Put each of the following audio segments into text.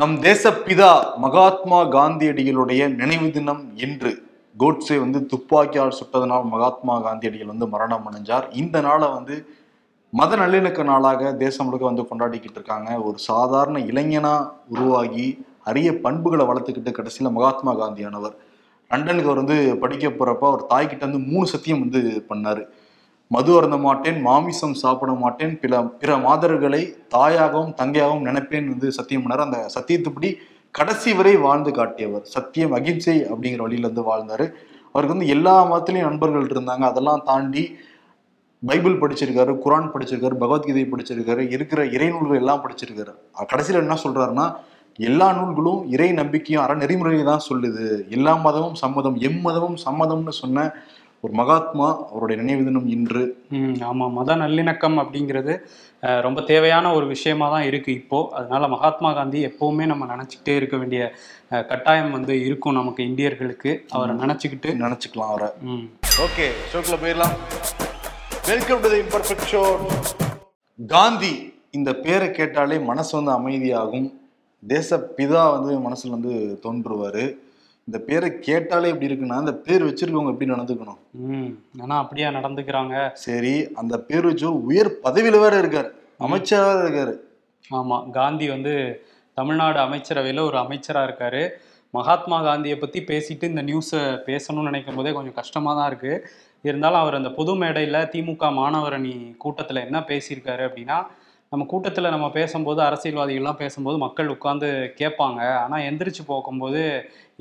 நம் தேசப்பிதா மகாத்மா காந்தியடிகளுடைய நினைவு தினம் என்று கோட்ஸே வந்து துப்பாக்கியால் சுட்டதனால் மகாத்மா காந்தியடிகள் வந்து மரணம் அடைஞ்சார். இந்த நாளை வந்து மத நல்லிணக்க நாளாக தேசம் முழுக்க வந்து கொண்டாடிக்கிட்டு இருக்காங்க. ஒரு சாதாரண இளைஞனா உருவாகி அரிய பண்புகளை வளர்த்துக்கிட்டு கடைசியில் மகாத்மா காந்தியானவர். லண்டனுக்கு அவர் வந்து படிக்க போகிறப்ப அவர் தாய்கிட்ட வந்து மூணு சத்தியம் வந்து பண்ணார். மது அருந்த மாட்டேன் மாமிசம் சாப்பிட மாட்டேன் பிற பிற மாதர்களை தாயாகவும் தங்கையாகவும் நினைப்பேன் வந்து சத்தியம் பண்ணார். அந்த சத்தியத்துப்படி கடைசி வரை வாழ்ந்து காட்டியவர். சத்தியம் அகிம்சை அப்படிங்கிற வழியில இருந்து வாழ்ந்தாரு. அவருக்கு வந்து எல்லா மதத்திலையும் நண்பர்கள் இருந்தாங்க. அதெல்லாம் தாண்டி பைபிள் படிச்சிருக்காரு குரான் படிச்சிருக்காரு பகவத்கீதை படிச்சிருக்காரு இருக்கிற இறை நூல்கள் எல்லாம் படிச்சிருக்காரு. கடைசியில் என்ன சொல்றாருன்னா எல்லா நூல்களும் இறை நம்பிக்கையும் அற நெறிமுறையை தான் சொல்லுது. எல்லா மதமும் சம்மதம் எம் மதமும் சம்மதம்னு சொன்ன ஒரு மகாத்மா அவருடைய நினைவு தினம் இன்று. ஆமாம் மத நல்லிணக்கம் அப்படிங்கிறது ரொம்ப தேவையான ஒரு விஷயமா தான் இருக்கு இப்போ. அதனால மகாத்மா காந்தி எப்பவுமே நம்ம நினச்சிக்கிட்டே இருக்க வேண்டிய கட்டாயம் வந்து இருக்கும் நமக்கு இந்தியர்களுக்கு. அவரை நினச்சிக்கிட்டு. நினைச்சுக்கலாம் அவரை. ஓகே ஷோக்குள்ள போயிடலாம். Welcome to the imperfect show Gandhi இந்த பேரை கேட்டாலே மனசு வந்து அமைதியாகும். தேசப்பிதா வந்து மனசுல வந்து தோன்றுவாரு. இந்த பேரை கேட்டாலே எப்படி இருக்குன்னா இந்த பேர் வச்சிருக்கவங்க எப்படி நடந்துக்கணும்? ம் ஏன்னா அப்படியா நடந்துக்கிறாங்க? சரி அந்த பேர் வச்சு உயர் பதவியில வேற இருக்காரு. அமைச்சரா வேற இருக்காரு. ஆமாம் காந்தி வந்து தமிழ்நாடு அமைச்சரவையில் ஒரு அமைச்சராக இருக்காரு. மகாத்மா காந்தியை பற்றி பேசிட்டு இந்த நியூஸை பேசணும்னு நினைக்கும் போதே கொஞ்சம் கஷ்டமாக தான் இருக்குது இருந்தாலும் அவர் அந்த பொது மேடையில் திமுக மாணவரணி கூட்டத்தில் என்ன பேசியிருக்காரு அப்படின்னா நம்ம கூட்டத்தில் நம்ம பேசும்போது அரசியல்வாதிகள்லாம் பேசும்போது மக்கள் உட்காந்து கேட்பாங்க. ஆனால் எந்திரிச்சு போகும்போது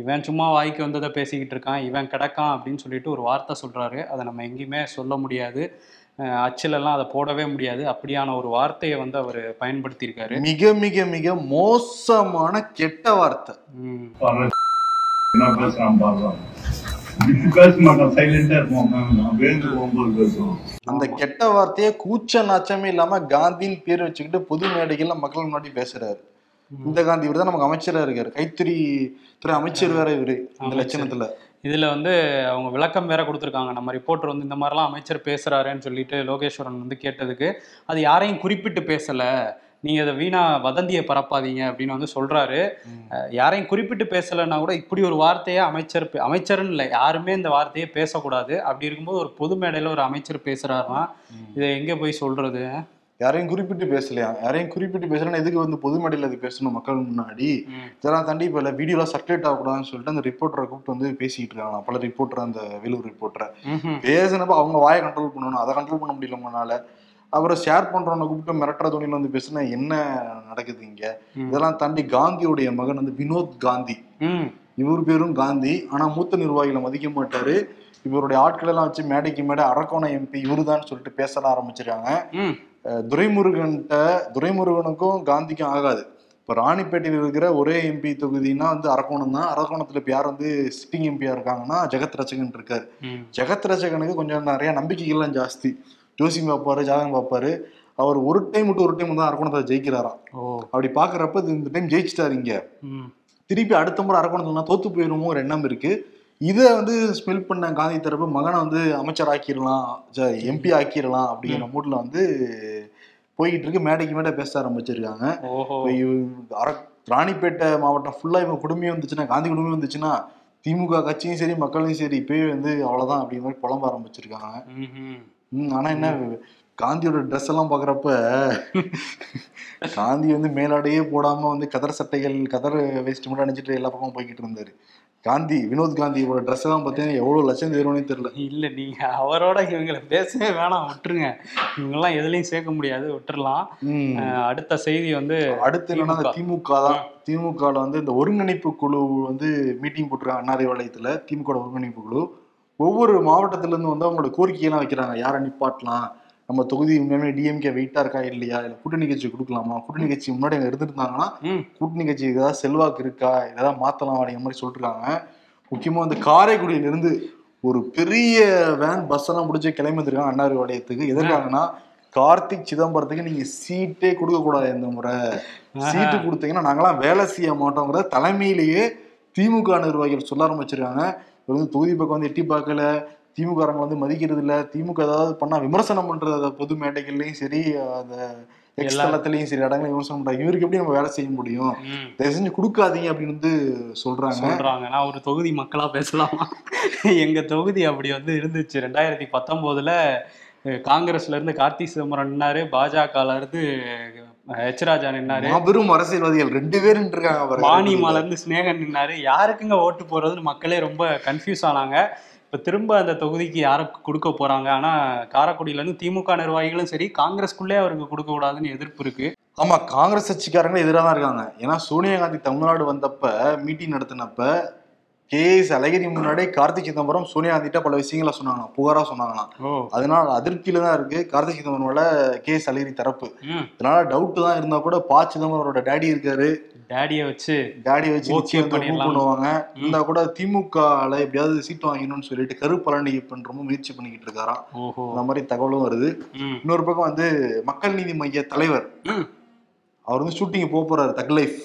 இவன் சும்மா வாய்க்கு வந்ததை பேசிக்கிட்டு இருக்கான் இவன் கிடக்கான் அப்படின்னு சொல்லிட்டு ஒரு வார்த்தை சொல்கிறாரு அதை நம்ம எங்கேயுமே சொல்ல முடியாது. அச்சிலெல்லாம் அதை போடவே முடியாது. அப்படியான ஒரு வார்த்தையை வந்து அவர் பயன்படுத்தியிருக்காரு. மிக மிக மிக மோசமான கெட்ட வார்த்தை. என்ன பேசுறான் பாடுறான் அந்த கெட்ட வார்த்தையை கூச்ச நாச்சமே இல்லாம காந்தின்னு பேர் வச்சுக்கிட்டு பொது மேடைகள்ல மக்கள் முன்னாடி பேசுறாரு. இந்த காந்தி இவர் தான் நமக்கு அமைச்சரா இருக்காரு. கைத்தறி துறை அமைச்சர் வேற இவரு இந்த அமைச்சர். லட்சணத்துல. இதுல வந்து அவங்க விளக்கம் வேற கொடுத்துருக்காங்க. நம்ம ரிப்போர்ட்டர் வந்து இந்த மாதிரிலாம் அமைச்சர் பேசுறாருன்னு சொல்லிட்டு லோகேஸ்வரன் வந்து கேட்டதுக்கு அது யாரையும் குறிப்பிட்டு பேசல. நீங்க அதை வீணா வதந்தியை பரப்பாதீங்க அப்படின்னு வந்து சொல்றாரு. அஹ் யாரையும் குறிப்பிட்டு பேசலைன்னா கூட இப்படி ஒரு வார்த்தையை அமைச்சர் அமைச்சர்னு இல்லை யாருமே இந்த வார்த்தையை பேசக்கூடாது. அப்படி இருக்கும்போது ஒரு பொது மேடையில ஒரு அமைச்சர் பேசுறாருன்னா இதை எங்க போய் சொல்றது? யாரையும் குறிப்பிட்டு பேசலையா? யாரையும் குறிப்பிட்டு பேசலன்னா எதுக்கு வந்து பொது மேடையில அது பேசணும் மக்கள் முன்னாடி. இதெல்லாம் தாண்டி இப்ப வீடியோலாம் சர்க்குலேட் ஆகக்கூடாதுன்னு சொல்லிட்டு அந்த ரிப்போர்ட்டரை கூப்பிட்டு வந்து பேசிட்டு இருக்காங்க. பல ரிப்போர்ட்டர் அந்த வேலூர் ரிப்போர்ட்டரை. பேசினப்ப அவங்க வாயை கண்ட்ரோல் பண்ணணும். அதை கண்ட்ரோல் பண்ண முடியல உங்களால. அப்புறம் ஷேர் பண்றவனை கூப்பிட்டு மிரட்டுற துணியில வந்து பேசுனா என்ன நடக்குது இங்க. இதெல்லாம் தாண்டி காந்தியுடைய மகன் வந்து வினோத் காந்தி. இவர் பேரும் காந்தி. ஆனா மூத்த நிர்வாகிகளை மதிக்க மாட்டாரு. இவருடைய ஆட்கள் எல்லாம் வச்சு மேடைக்கு மேடை அரக்கோணம் எம்பி இவருதான் சொல்லிட்டு பேச ஆரம்பிச்சிருக்காங்க. துரைமுருகன்கிட்ட துரைமுருகனுக்கும் காந்திக்கும் ஆகாது. இப்போ ராணிப்பேட்டையில் இருக்கிற ஒரே எம்பி தொகுதினா வந்து அரக்கோணம் தான். அரக்கோணத்துல இப்போ யார் வந்து சிட்டிங் எம்பியா இருக்காங்கன்னா ஜெகத் ரச்சகன் இருக்காரு. ஜெகத் ரச்சகனுக்கு கொஞ்சம் நிறைய நம்பிக்கைகள்லாம் ஜாஸ்தி. ஜோசியம் பார்ப்பாரு ஜாதகம் பார்ப்பாரு. அவர் ஒரு டைம் விட்டு ஒரு டைம் தான் அரக்கோணத்தை ஜெயிக்கிறாராம். அப்படி பாக்குறப்ப இந்த டைம் ஜெயிச்சிட்டாரு இங்க. திருப்பி அடுத்த முறை அரக்கோணத்துல தோத்து போயிருமோ ஒரு எண்ணம் இருக்கு. இதை வந்து ஸ்மெல் பண்ண காந்தி தரப்பு மகனை வந்து அமைச்சர் ஆக்கிடலாம் எம்பி ஆக்கிடலாம் அப்படிங்கிற மூட்ல வந்து போய்கிட்டு இருக்கு. மேடைக்கு மேடை பேச ஆரம்பிச்சிருக்காங்க. ராணிப்பேட்டை மாவட்டம் ஃபுல்லா இவங்க குடும்பம் வந்துச்சுன்னா காந்தி குடும்பம் வந்துச்சுன்னா திமுக கட்சியும் சரி மக்களையும் சரி இப்பயே வந்து அவ்வளவுதான் அப்படிங்கிற மாதிரி புலம்ப ஆரம்பிச்சிருக்காங்க. ஆனா என்ன காந்தியோட ட்ரெஸ் எல்லாம் பாக்குறப்ப காந்தி வந்து மேலாடையே போடாம வந்து கதர் சட்டைகள் கதர் வேஸ்ட் மட்டும் அணிஞ்சிட்டு எல்லா பக்கமும் போய்கிட்டு இருந்தாரு. காந்தி வினோத் காந்தியோட ட்ரெஸ் எல்லாம் பார்த்தீங்கன்னா எவ்வளவு லட்சம் தேரும்னே தெரியல. இல்ல நீங்க அவரோட இவங்களை பேசவே வேணாம் விட்டுருங்க. இவங்கெல்லாம் எதுலயும் சேர்க்க முடியாது விட்டுறலாம். அடுத்த செய்தி வந்து அடுத்து இந்த திமுக தான். திமுகல வந்து இந்த ஒருங்கிணைப்பு குழு வந்து மீட்டிங் போட்டிருக்காங்க அண்ணாரி வளையத்துல திமுக ஒருங்கிணைப்பு குழு. ஒவ்வொரு மாவட்டத்துல இருந்து வந்து அவங்களோட கோரிக்கையெல்லாம் வைக்கிறாங்க. யாரை நிப்பாட்டலாம்? நம்ம தொகுதி உண்மையுமே டிஎம்கே வெயிட்டா இருக்கா இல்லையா? இல்ல கூட்டணி கட்சி கொடுக்கலாமா? கூட்டணி கட்சி முன்னாடி அங்க இருந்திருந்தாங்கன்னா கூட்டணி கட்சி ஏதாவது செல்வாக்கு இருக்கா? ஏதாவது மாத்தலாம் அப்படிங்கிற மாதிரி சொல்லிருக்காங்க. முக்கியமா இந்த காரைக்குடியில இருந்து ஒரு பெரிய வேன் பஸ் எல்லாம் முடிச்சு கிளம்பி வந்திருக்காங்க அண்ணாரி வளையத்துக்கு. எதற்காகனா கார்த்திக் சிதம்பரத்துக்கு நீங்க சீட்டே கொடுக்க கூடாது இந்த முறை. சீட்டு கொடுத்தீங்கன்னா நாங்களாம் வேலை செய்ய மாட்டோங்கிற தலைமையிலேயே திமுக நிர்வாகிகள் சொல்ல ஆரம்பிச்சிருக்காங்க. வந்து தொகுதி பக்கம் வந்து எட்டி பார்க்கல. திமுக வந்து மதிக்கிறது இல்ல திமுக ஏதாவது பண்ணா விமர்சனம் பண்றது அதை பொது மேடைகள்லயும் சரி அந்த எக்ஸ் எல்லா- தளத்திலையும் சரி இடங்களையும் விமர்சனம் பண்றாங்க. இவருக்கு எப்படி நம்ம வேலை செய்ய முடியும். தயவு செஞ்சு கொடுக்காதீங்க அப்படின்னு வந்து சொல்றாங்க. சொல்றாங்க. நான் ஒரு தொகுதி மக்களா பேசலாமா? எங்க தொகுதி அப்படி வந்து இருந்துச்சு. ரெண்டாயிரத்தி பத்தொன்பதுல காங்கிரஸ்ல இருந்து கார்த்தி சிதம்பரம் நின்னாரு. பாஜகல இருந்து அஹ், எச் ராஜா நின்னாரு. மாபெரும் அரசியல்வாதிகள் ரெண்டு பேரும் இருக்காங்க. மானியமால இருந்து ஸ்னேகன் நின்னாரு. யாருக்குங்க ஓட்டு போறதுன்னு மக்களே ரொம்ப கன்ஃபியூஸ் ஆனாங்க. இப்ப திரும்ப அந்த தொகுதிக்கு யாருக்கு கொடுக்க போறாங்க? ஆனா காரைக்குடியில இருந்து திமுக நிர்வாகிகளும் சரி காங்கிரஸ்குள்ளே அவருக்கு கொடுக்க கூடாதுன்னு எதிர்ப்பு இருக்கு. ஆமா காங்கிரஸ் கட்சிக்காரங்க எதிராக தான் இருக்காங்க. ஏன்னா சோனியா காந்தி தமிழ்நாடு வந்தப்ப மீட்டிங் நடத்தினப்ப கே எஸ் அழகிரி முன்னாடி கார்த்திக் சிதம்பரம் சோனியா காந்திட்ட பல விஷயங்களை சொன்னாங்களாம். புகாரா சொன்னாங்களாம். ஓ. அதனால அதிருப்தியில தான் இருக்கு. கார்த்திக் சிதம்பரம் மேல கே எஸ் அழகிரி தரப்பு. ம். இதனால டவுட் தான் இருந்தா கூட பா சிதம்பரமோட டேடி இருக்காரு. டேடியை வச்சு டேடி வச்சு நிச்சயம் பண்ணுவாங்க இருந்தா கூட திமுகல எப்படியாவது சீட் வாங்கணும்னு சொல்லிட்டு கருப்பழனி பண்றமும் முயற்சி பண்ணிக்கிட்டு இருக்காராம். அந்த மாதிரி தகவலும் வருது. இன்னொரு பக்கம் வந்து மக்கள் நீதி மைய தலைவர். அவர் வந்து ஷூட்டிங் போக போறாரு தக் லைஃப்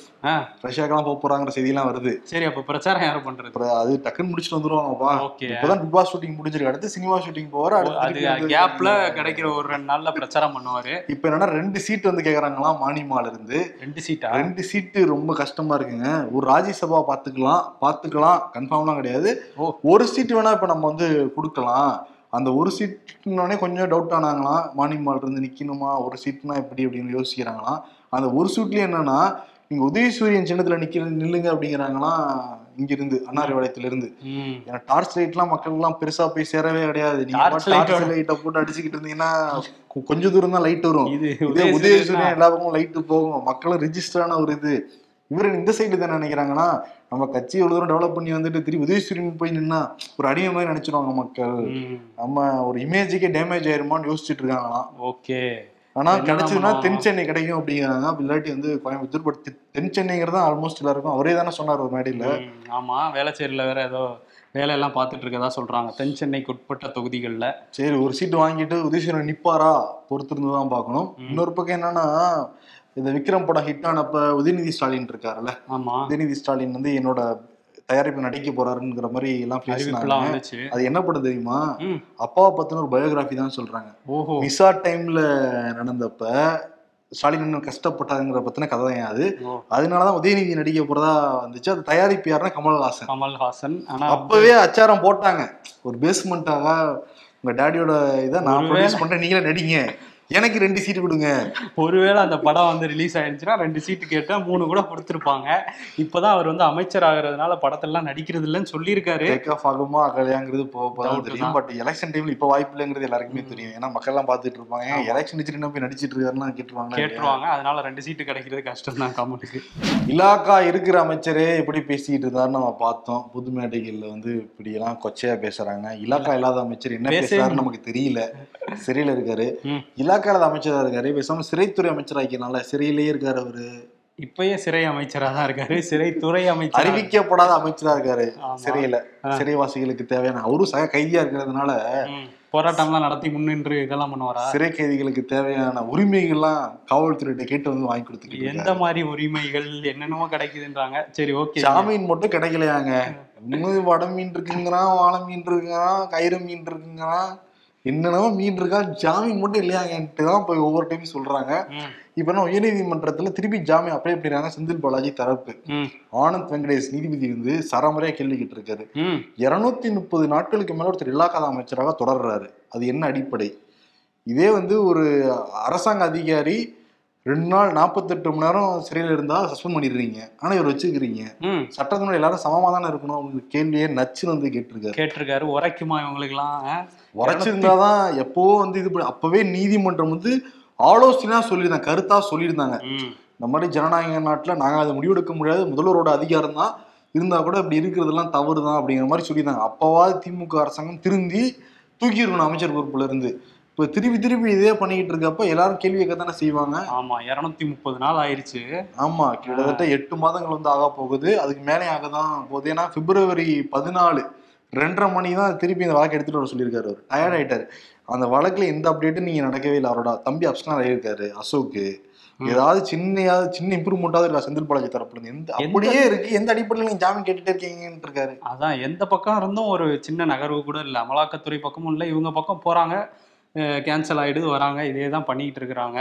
ரஷ்யாக்கெல்லாம் போக போறாங்கிற செய்தியெல்லாம் வருது. சரி அப்ப பிரச்சாரம் யாரும் பண்றது? அது டக்குன்னு முடிச்சுட்டு வந்துருவாங்கப்பா இப்பதான் பிக் பாஸ் ஷூட்டிங் முடிஞ்சிருக்கு. அடுத்து சினிமா ஷூட்டிங் போவாரு அடுத்து அது கேப்ல கிடைக்கிற ஒரு ரெண்டு நாள்ல பிரச்சாரம் பண்ணுவாரு. இப்ப என்னன்னா ரெண்டு சீட் வந்து கேக்குறாங்களாம் மானிமால இருந்து. ரெண்டு சீட்டா ரெண்டு சீட்டு ரொம்ப கஷ்டமா இருக்குங்க. ஒரு ராஜ்யசபா பாத்துக்கலாம் பாத்துக்கலாம் கன்ஃபார்ம்லாம் கிடையாது. ஒரு சீட் வேணா இப்ப நம்ம வந்து கொடுக்கலாம். அந்த ஒரு சீட்னோடனே கொஞ்சம் டவுட் ஆனாங்களாம். மானிமால் இருந்து நிக்கணுமா? ஒரு சீட்னா எப்படி அப்படின்னு யோசிக்கிறாங்களாம். அந்த ஒரு சீட்லயும் என்னன்னா நீங்க உதயசூரியன் சின்னத்துல நிக்க நில்லுங்க அப்படிங்கிறாங்களாம் இங்க இருந்து அன்னாரிவாளையத்துல இருந்து ஏன்னா டார்ச் லைட்லாம் மக்கள் எல்லாம் பெருசா போய் சேரவே கிடையாது. நீங்க டார்ச் லைட்டை போட்டு அடிச்சுக்கிட்டு இருந்தீங்கன்னா கொஞ்ச தூரம் தான் லைட் வரும். இது உதயசூரியன் உதயசூரியன் எல்லா பக்கமும் லைட் போகும். மக்களும் ரிஜிஸ்டரான ஒரு இது. இவரு இந்த சைடு தான் நினைக்கிறாங்கன்னா நம்ம கட்சி எவ்வளவு தூரம் டெவலப் பண்ணி வந்துட்டு திருப்பி உதயசூரியன் போய் நின்னா ஒரு அடிமை மாதிரி நினைச்சிருவாங்க மக்கள். நம்ம ஒரு இமேஜுக்கே டேமேஜ் ஆயிருமான்னு யோசிச்சுட்டு இருக்காங்களாம். ஓகே. ஆனா கிடைச்சதுன்னா? தென் சென்னை கிடைக்கும் அப்படிங்கிறாங்க. அப்படி இல்லாட்டி வந்து கோயம்புத்தூர் பட் தென் சென்னைங்கிறது ஆல்மோஸ்ட் எல்லாருக்கும் அவரே தானே சொன்னார் ஒரு மேடையில. ஆமா. வேளச்சேரியில வேற ஏதோ வேலையெல்லாம் பார்த்துட்டு இருக்கதா சொல்றாங்க. தென் சென்னைக்கு உட்பட்ட தொகுதிகள்ல. சரி ஒரு சீட்டு வாங்கிட்டு உதயசூரன் நிப்பாரா பொறுத்திருந்து தான் பார்க்கணும். இன்னொரு பக்கம் என்னன்னா இந்த விக்ரம் படம் ஹிட் ஆனப்ப உதயநிதி ஸ்டாலின் இருக்காருல்ல. ஆமா. உதயநிதி ஸ்டாலின் வந்து என்னோட தயாரிப்பு நடிக்க போறாருங்கிற மாதிரி எல்லாம் அது என்ன படம் தெரியுமா? அப்பாவை பத்தின ஒரு பயோகிராஃபி தான் சொல்றாங்க. ஓஹோ. மிசா டைம்ல நடந்தப்ப ஸ்டாலின் அண்ணன் கஷ்டப்பட்டாங்கிற பத்தின கதை தான் அது. அதனாலதான் உதயநிதி நடிக்க போறதா வந்துச்சு. அது தயாரிப்பு யாருன்னா கமல்ஹாசன். கமல்ஹாசன். அப்பவே அச்சாரம் போட்டாங்க. ஒரு பேஸ்மெண்ட்டாக உங்க டாடியோட இதை நான் ப்ரொடியூஸ் பண்றேன் நீங்களே நடிங்க. எனக்கு ரெண்டு சீட்டு கொடுங்க. ஒருவேளை அந்த படம் வந்து ரிலீஸ் ஆயிடுச்சுன்னா ரெண்டு சீட்டு கேட்டா மூணு கூட கொடுத்துருப்பாங்க. இப்பதான் அவர் வந்து அமைச்சர் ஆகுறதுனால படத்தெல்லாம் நடிக்கிறது இல்லைன்னு சொல்லியிருக்காரு. டேக் ஆஃப் ஆகுமா ஆகலையாங்கிறது போக தெரியும். பட் எலெக்ஷன் டைம்ல இப்ப வாய்ப்பு இல்லைங்கிறது எல்லாருக்குமே தெரியும். ஏன்னா மக்கள் எல்லாம் பாத்துட்டு இருப்பாங்க. எலெக்ஷன் நிச்சயம் போய் நடிச்சிட்டு இருக்காருன்னா கேட்டுருவாங்க கேட்டுருவாங்க. அதனால ரெண்டு சீட்டு கிடைக்கிறது கஷ்டம் தான் கமலுக்கு இலாக்கா இருக்கிற அமைச்சரே எப்படி பேசிக்கிட்டு இருந்தாருன்னு நம்ம பார்த்தோம். புது மேடைகள்ல வந்து இப்படி எல்லாம் கொச்சையா பேசுறாங்க. இலாக்கா இல்லாத அமைச்சர் என்ன பேசுறாருன்னு நமக்கு தெரியல. சிறையில இருக்காரு. ம். இலாக்கா இல்லாத அமைச்சரா இருக்காரு. பேசாம சிறைத்துறை அமைச்சர் ஆக்கினால சிறையிலேயே இருக்காரு அவரு. இப்பயே சிறை அமைச்சரா தான் இருக்காரு. சிறைத்துறை அமைச்சர். அறிவிக்கப்படாத அமைச்சரா இருக்காரு. சிறையில. சிறைவாசிகளுக்கு தேவையான அவரும் சக கைதியா இருக்கிறதுனால போராட்டம்லாம் நடத்தி முன்னின்று இதெல்லாம் பண்ணுவாரா? சிறை கைதிகளுக்கு தேவையான உரிமைகள்லாம் காவல்துறையிட்ட கேட்டு வந்து வாங்கி கொடுத்துக்கிட்டு எந்த. மாதிரி உரிமைகள் என்னென்னமோ கிடைக்குதுன்றாங்க. சரி ஓகே. ஜாமீன் மட்டும் கிடைக்கலையாங்க. இன்னும் வட மீன் இருக்குங்கிறான் வாழை மீன் இருக்குங்கிறான் கயிறு மீன் இருக்குங்கிறான். என்னென்னமோ மீன் இருக்கா? ஜாமீன் மட்டும் இல்லையாங்கன்ட்டு தான் போய் ஒவ்வொரு டைம் சொல்றாங்க. இப்ப என்ன உயர்நீதிமன்றத்துல திருப்பி ஜாமீன் அப்ளை பண்ணிடுறாங்க செந்தில் பாலாஜி தரப்பு. ஆனந்த் வெங்கடேஷ் நீதிபதி வந்து சரமுறையா கேள்விக்கிட்டு இருக்காரு. இருநூத்தி முப்பது நாட்களுக்கு மேல ஒருத்தர் இலாக்காத அமைச்சராக தொடர்றாரு. அது என்ன அடிப்படை? இதே வந்து ஒரு அரசாங்க அதிகாரி ரெண்டு நாள் நாற்பத்தெட்டு மணி நேரம் சிறையில் இருந்தா சஸ்பெண்ட் பண்ணிடுறீங்க. ஆனா இவர் வச்சுக்கிறீங்க. சட்டத்தினுடைய எல்லாரும் சமமா தானே இருக்கணும் அவங்க கேள்வியே நச்சுன்னு வந்து கேட்டிருக்காரு. கேட்டிருக்காரு. உரைக்குமா இவங்களுக்குலாம் ஆ? உரைச்சிருந்தாதான் எப்பவோ வந்து இது அப்பவே நீதிமன்றம் வந்து ஆலோசனையா சொல்லியிருந்தாங்க கருத்தா சொல்லியிருந்தாங்க. இந்த மாதிரி ஜனநாயக நாட்டுல நாங்க அதை முடிவெடுக்க முடியாது. முதல்வரோட அதிகாரம் தான். இருந்தா கூட இப்படி இருக்கிறதெல்லாம் தவறு தான் அப்படிங்கிற மாதிரி சொல்லியிருந்தாங்க. அப்பவாது திமுக அரசாங்கம் திருந்தி தூக்கியிருக்கணும் அமைச்சர் பொறுப்புல இருந்து. இப்ப திருப்பி திருப்பி இதே பண்ணிக்கிட்டு இருக்கப்ப எல்லாரும் கேள்வி தானே செய்வாங்க. ஆமா இருநூத்தி முப்பது நாள் ஆயிருச்சு. ஆமா கிட்டத்தட்ட எட்டு மாதங்கள் வந்து ஆக போகுது. அதுக்கு மேலே ஆக தான் போகுது. ஏன்னா பிப்ரவரி பதினாலு ரெண்டரை மணி தான் திருப்பி இந்த வழக்கு எடுத்துட்டு வர சொல்லியிருக்காரு அவர். டயர்ட் ஆயிட்டாரு. அந்த வழக்குல எந்த அப்டேட்டும் நீங்க நடக்கவே இல்லை. அவரோட தம்பி அப்சனா ஆகியிருக்காரு அசோக்கு. ஏதாவது சின்னையாவது சின்ன இம்ப்ரூவ்மெண்ட்டாவது இருக்கா செந்தில் பாலாஜி தரப்புல இருந்து. எந்த அப்படியே இருக்கு. எந்த அடிப்படையில் நீங்க ஜாமீன் கேட்டுட்டே இருக்கீங்கன்னு இருக்காரு. அதான் எந்த பக்கம் இருந்தும் ஒரு சின்ன நகர்வு கூட இல்லை. அமலாக்கத்துறை பக்கமும் இல்லை. இவங்க பக்கம் போறாங்க. கேன்சல் ஆயிடுது வராங்க. இதே தான் பண்ணிக்கிட்டு இருக்கிறாங்க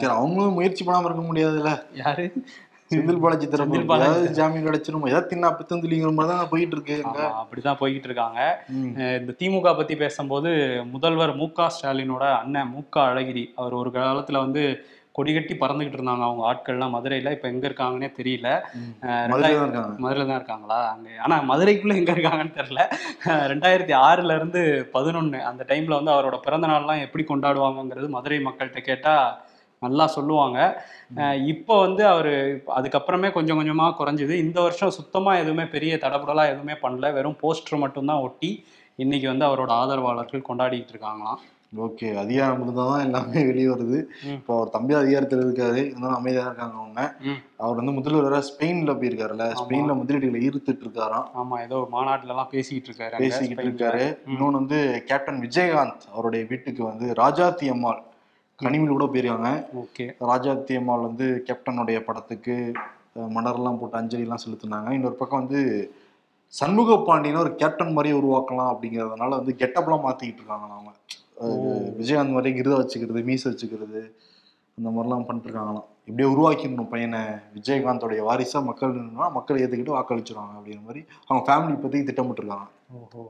சரி அவங்களும் முயற்சி பண்ணாம இருக்க முடியாதுல்ல? யாரு? செந்தில் பாலாஜி. தரப்பு ஏதாவது ஜாமீன் கிடைச்சிரும்? ஏதாவது தின்னா பித்தந்திலிங்கிற மாதிரி தான் போயிட்டு இருக்கு அப்படிதான் போய்கிட்டு இருக்காங்க இந்த திமுக பத்தி பேசும்போது முதல்வர் மு க ஸ்டாலினோட அண்ணன் மு க அழகிரி அவர் ஒரு காலத்துல வந்து கொடிகட்டி பறந்துகிட்டு இருந்தாங்க அவங்க ஆட்கள்லாம். மதுரையில இப்ப எங்க இருக்காங்கன்னே தெரியல. மதுரையில தான் இருக்காங்களா? அங்க. ஆனா மதுரைக்குள்ள எங்க இருக்காங்கன்னு தெரியல. ரெண்டாயிரத்தி ஆறுல இருந்து பதினொன்னு அந்த டைம்ல வந்து அவரோட பிறந்த நாள்லாம் எப்படி கொண்டாடுவாங்கங்கிறது மதுரை மக்கள்கிட்ட கேட்டா நல்லா சொல்லுவாங்க. இப்போ வந்து அவர் அதுக்கப்புறமே கொஞ்சம் கொஞ்சமா குறைஞ்சுது. இந்த வருஷம் சுத்தமா எதுவுமே பெரிய தடபுடலா எதுவுமே பண்ணல. வெறும் போஸ்டர் மட்டும்தான் ஒட்டி இன்னைக்கு வந்து அவரோட ஆதரவாளர்கள் கொண்டாடிட்டு இருக்காங்களாம். ஓகே அதிகாரம் இருந்தால் தான் எல்லாமே வெளியே வருது. இப்போ அவர் தம்பி அதிகாரத்தில் இருக்காரு இருந்தாலும் அமைதியா இருக்காங்க அவங்க. அவர் வந்து முதல்வராக ஸ்பெயின்ல போயிருக்காருல்ல. ஸ்பெயின்ல முதலீடுகளை ஈர்த்துட்டு இருக்காராம். ஆமா ஏதோ ஒரு மாநாட்டுல எல்லாம் பேசிக்கிட்டு இருக்காரு அங்க பேசிக்கிட்டு. இருக்காரு. இன்னொன்னு வந்து கேப்டன் விஜயகாந்த் அவருடைய வீட்டுக்கு வந்து ராஜாத்தி அம்மாள் கனிமொழி கூட போயிருக்காங்க. ஓகே. ராஜாத்தி அம்மாள் வந்து கேப்டனுடைய படத்துக்கு மலர்லாம் போட்டு அஞ்சலிலாம் செலுத்தினாங்க. இன்னொரு பக்கம் வந்து சண்முக பாண்டியனை ஒரு கேப்டன் மாதிரியே உருவாக்கலாம் அப்படிங்கறதுனால வந்து கெட்டப்லாம் மாத்திக்கிட்டு இருக்காங்க அவங்க. விஜயகாந்த் மாதிரி கிருத வச்சுக்கிறது மீச வச்சுக்கிறது அந்த மாதிரிலாம் பண்ணிட்டு இருக்காங்களாம் இப்படியே உருவாக்கிடணும் பையனை. விஜயகாந்தோடைய வாரிசா மக்கள் மக்கள் ஏத்துக்கிட்டு வாக்களிச்சிருவாங்க அப்படிங்கிற மாதிரி அவங்க ஃபேமிலி பத்தி திட்டமிட்டிருக்காங்க ஓஹோ.